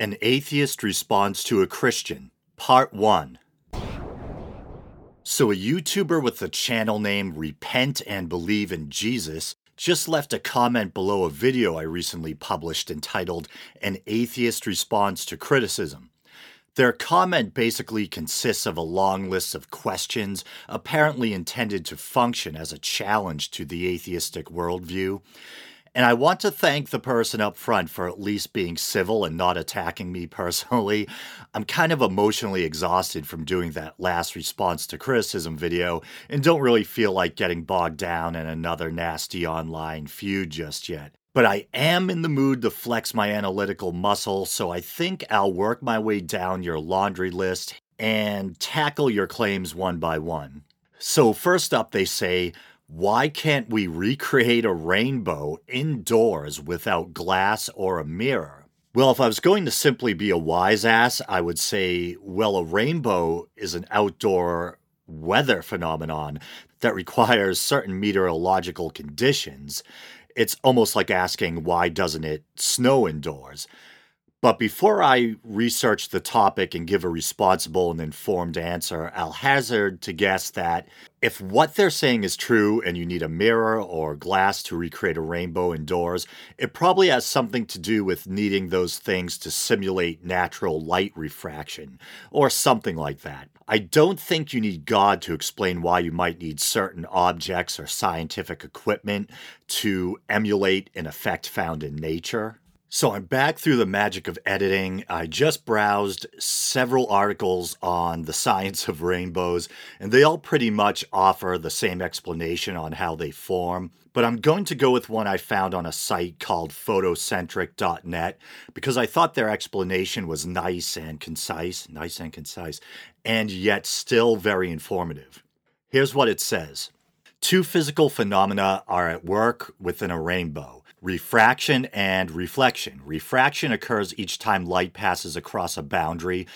An Atheist Responds to a Christian, Part 1. So, a YouTuber with the channel name Repent and Believe in Jesus just left a comment below a video I recently published entitled An Atheist Responds to Criticism. Their comment basically consists of a long list of questions apparently intended to function as a challenge to the atheistic worldview. And I want to thank the person up front for at least being civil and not attacking me personally. I'm kind of emotionally exhausted from doing that last response to criticism video and don't really feel like getting bogged down in another nasty online feud just yet. But I am in the mood to flex my analytical muscle, so I think I'll work my way down your laundry list and tackle your claims one by one. So, first up, they say, why can't we recreate a rainbow indoors without glass or a mirror? Well, if I was going to simply be a wise ass, I would say, well, a rainbow is an outdoor weather phenomenon that requires certain meteorological conditions. It's almost like asking, why doesn't it snow indoors? But before I research the topic and give a responsible and informed answer, I'll hazard to guess that if what they're saying is true and you need a mirror or glass to recreate a rainbow indoors, it probably has something to do with needing those things to simulate natural light refraction or something like that. I don't think you need God to explain why you might need certain objects or scientific equipment to emulate an effect found in nature. So I'm back through the magic of editing. I just browsed several articles on the science of rainbows, and they all pretty much offer the same explanation on how they form. But I'm going to go with one I found on a site called photocentric.net because I thought their explanation was nice and concise, nice and concise, and yet still very informative. Here's what it says Two physical phenomena are at work within a rainbow refraction and reflection. Refraction occurs each time light passes across a boundary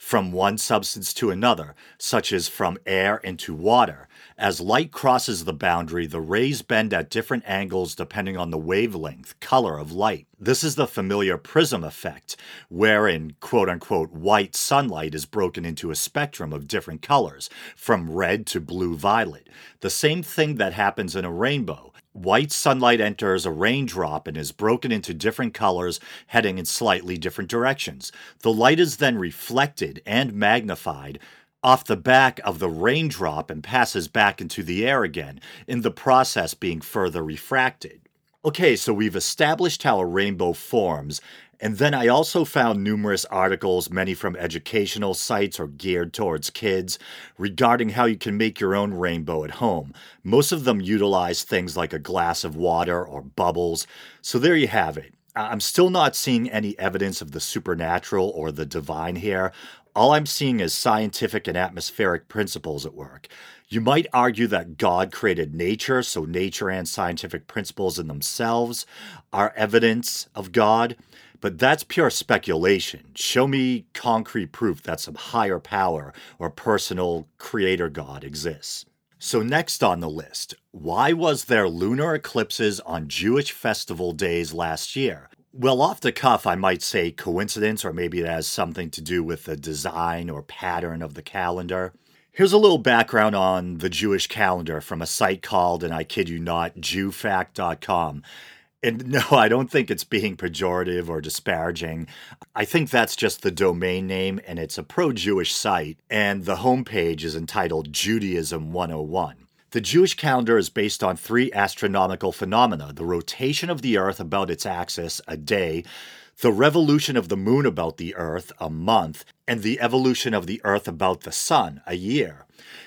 from one substance to another, such as from air into water. As light crosses the boundary, the rays bend at different angles depending on the wavelength, color of light. This is the familiar prism effect, wherein quote unquote white sunlight is broken into a spectrum of different colors, from red to blue violet. The same thing that happens in a rainbow. White sunlight enters a raindrop and is broken into different colors, heading in slightly different directions. The light is then reflected and magnified off the back of the raindrop and passes back into the air again, in the process being further refracted. Okay, so we've established how a rainbow forms, and then I also found numerous articles, many from educational sites or geared towards kids, regarding how you can make your own rainbow at home. Most of them utilize things like a glass of water or bubbles. So there you have it. I'm still not seeing any evidence of the supernatural or the divine here. All I'm seeing is scientific and atmospheric principles at work. You might argue that God created nature, so nature and scientific principles in themselves are evidence of God. But that's pure speculation. Show me concrete proof that some higher power or personal creator God exists. So, next on the list, why was there lunar eclipses on Jewish festival days last year? Well, off the cuff, I might say coincidence, or maybe it has something to do with the design or pattern of the calendar. Here's a little background on the Jewish calendar from a site called, and I kid you not, JewFact.com. And no, I don't think it's being pejorative or disparaging. I think that's just the domain name, and it's a pro Jewish site, and the homepage is entitled Judaism 101. The Jewish calendar is based on three astronomical phenomena the rotation of the Earth about its axis, a day, the revolution of the moon about the Earth, a month, and the evolution of the Earth about the Sun, a year.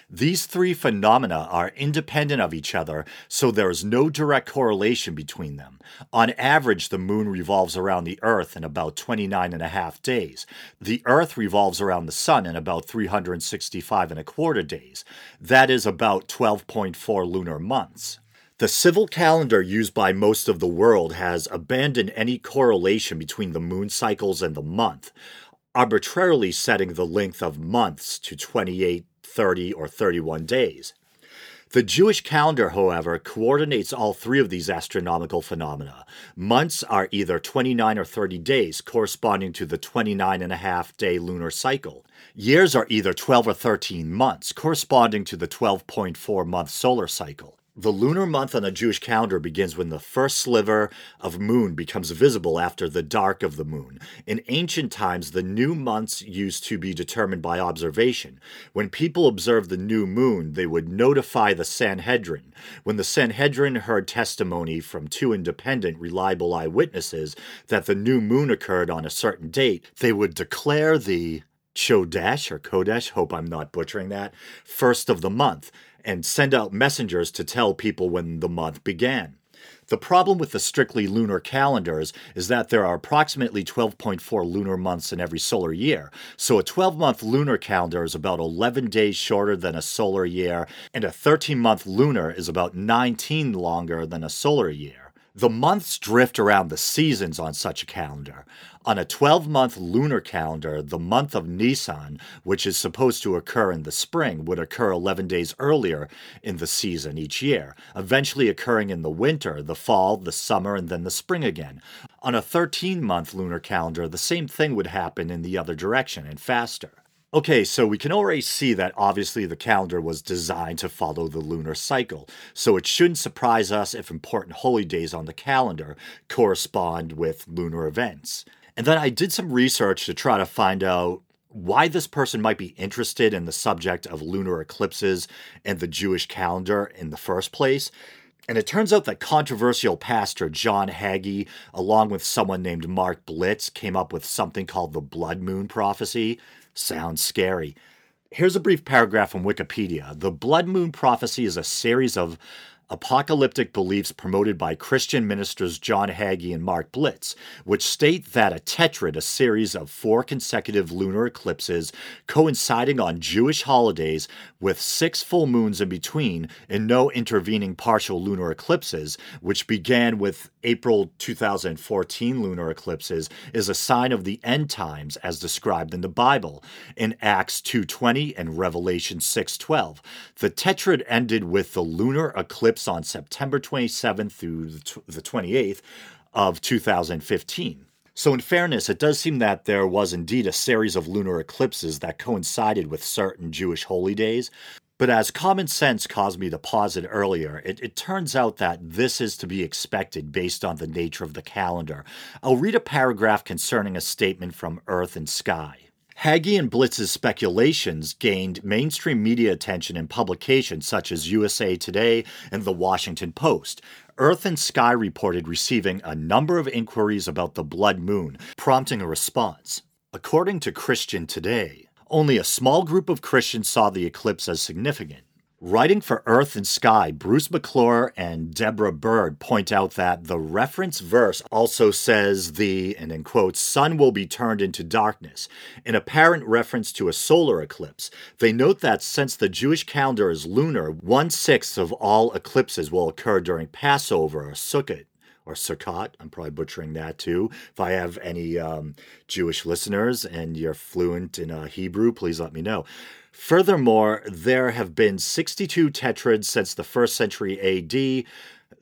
These three phenomena are independent of each other, so there is no direct correlation between them. On average, the moon revolves around the Earth in about 29 and a half days. The Earth revolves around the sun in about 365 and a quarter days. That is about 12.4 lunar months. The civil calendar used by most of the world has abandoned any correlation between the moon cycles and the month, arbitrarily setting the length of months to 28 30 or 31 days. The Jewish calendar, however, coordinates all three of these astronomical phenomena. Months are either 29 or 30 days, corresponding to the 29 and a half day lunar cycle. Years are either 12 or 13 months, corresponding to the 12.4 month solar cycle. The lunar month on the Jewish calendar begins when the first sliver of moon becomes visible after the dark of the moon. In ancient times, the new months used to be determined by observation. When people observed the new moon, they would notify the Sanhedrin. When the Sanhedrin heard testimony from two independent, reliable eyewitnesses that the new moon occurred on a certain date, they would declare the Chodesh or Kodesh, hope I'm not butchering that, first of the month and send out messengers to tell people when the month began. The problem with the strictly lunar calendars is that there are approximately 12.4 lunar months in every solar year. So a 12 month lunar calendar is about 11 days shorter than a solar year, and a 13 month lunar is about 19 longer than a solar year. The months drift around the seasons on such a calendar. On a 12 month lunar calendar, the month of Nisan, which is supposed to occur in the spring, would occur 11 days earlier in the season each year, eventually occurring in the winter, the fall, the summer, and then the spring again. On a 13 month lunar calendar, the same thing would happen in the other direction and faster. Okay, so we can already see that obviously the calendar was designed to follow the lunar cycle, so it shouldn't surprise us if important holy days on the calendar correspond with lunar events. And then I did some research to try to find out why this person might be interested in the subject of lunar eclipses and the Jewish calendar in the first place. And it turns out that controversial pastor John Hagee, along with someone named Mark Blitz, came up with something called the blood moon prophecy, sounds scary. Here's a brief paragraph from Wikipedia. The Blood Moon Prophecy is a series of apocalyptic beliefs promoted by Christian ministers John Hagee and Mark Blitz, which state that a tetrad, a series of four consecutive lunar eclipses coinciding on Jewish holidays with six full moons in between and no intervening partial lunar eclipses, which began with April 2014 lunar eclipses, is a sign of the end times as described in the Bible in Acts 2:20 and Revelation 6:12. The tetrad ended with the lunar eclipse on September 27th through the 28th of 2015. So, in fairness, it does seem that there was indeed a series of lunar eclipses that coincided with certain Jewish holy days. But as common sense caused me to pause it earlier, it, it, turns out that this is to be expected based on the nature of the calendar. I'll read a paragraph concerning a statement from Earth and Sky. Hagee and Blitz's speculations gained mainstream media attention in publications such as USA Today and The Washington Post. Earth and Sky reported receiving a number of inquiries about the blood moon, prompting a response. According to Christian Today, only a small group of Christians saw the eclipse as significant. Writing for Earth and Sky, Bruce McClure and Deborah Byrd point out that the reference verse also says the, and in quotes, sun will be turned into darkness, an apparent reference to a solar eclipse. They note that since the Jewish calendar is lunar, one sixth of all eclipses will occur during Passover or Sukkot or Sukkot. I'm probably butchering that too. If I have any um, Jewish listeners and you're fluent in uh, Hebrew, please let me know. Furthermore, there have been 62 tetrads since the first century AD,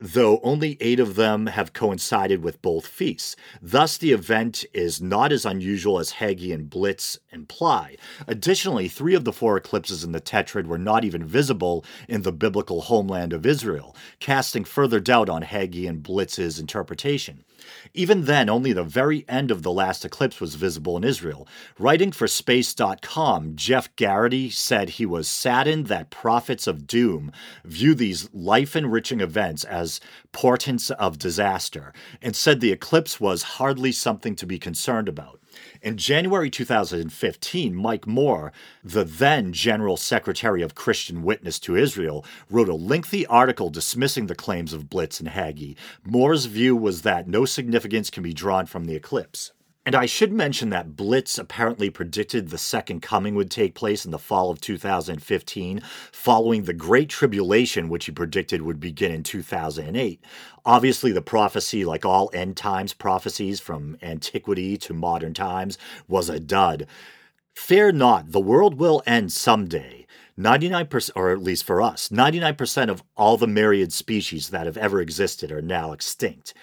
though only eight of them have coincided with both feasts. Thus, the event is not as unusual as Hagee and Blitz imply. Additionally, three of the four eclipses in the tetrad were not even visible in the biblical homeland of Israel, casting further doubt on Hagee and Blitz's interpretation. Even then, only the very end of the last eclipse was visible in Israel. Writing for Space.com, Geoff Gaherty said he was saddened that prophets of doom view these life enriching events as portents of disaster, and said the eclipse was hardly something to be concerned about. In January 2015, Mike Moore, the then General Secretary of Christian Witness to Israel, wrote a lengthy article dismissing the claims of Blitz and Hagee. Moore's view was that no significance can be drawn from the eclipse. And I should mention that Blitz apparently predicted the second coming would take place in the fall of 2015, following the Great Tribulation, which he predicted would begin in 2008. Obviously, the prophecy, like all end times prophecies from antiquity to modern times, was a dud. Fear not, the world will end someday. 99%, or at least for us, 99% of all the myriad species that have ever existed are now extinct.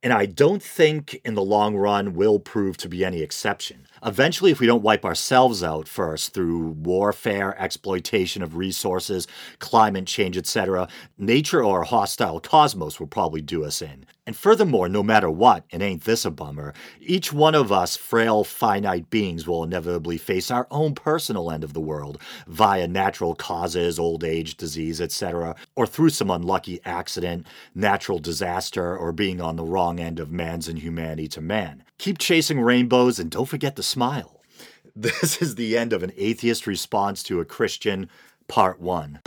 And I don't think in the long run will prove to be any exception. Eventually, if we don't wipe ourselves out first through warfare, exploitation of resources, climate change, etc., nature or a hostile cosmos will probably do us in. And furthermore, no matter what, and ain't this a bummer, each one of us frail, finite beings will inevitably face our own personal end of the world via natural causes, old age, disease, etc., or through some unlucky accident, natural disaster, or being on the wrong end of man's inhumanity to man. Keep chasing rainbows and don't forget to smile. This is the end of an atheist response to a Christian, part one.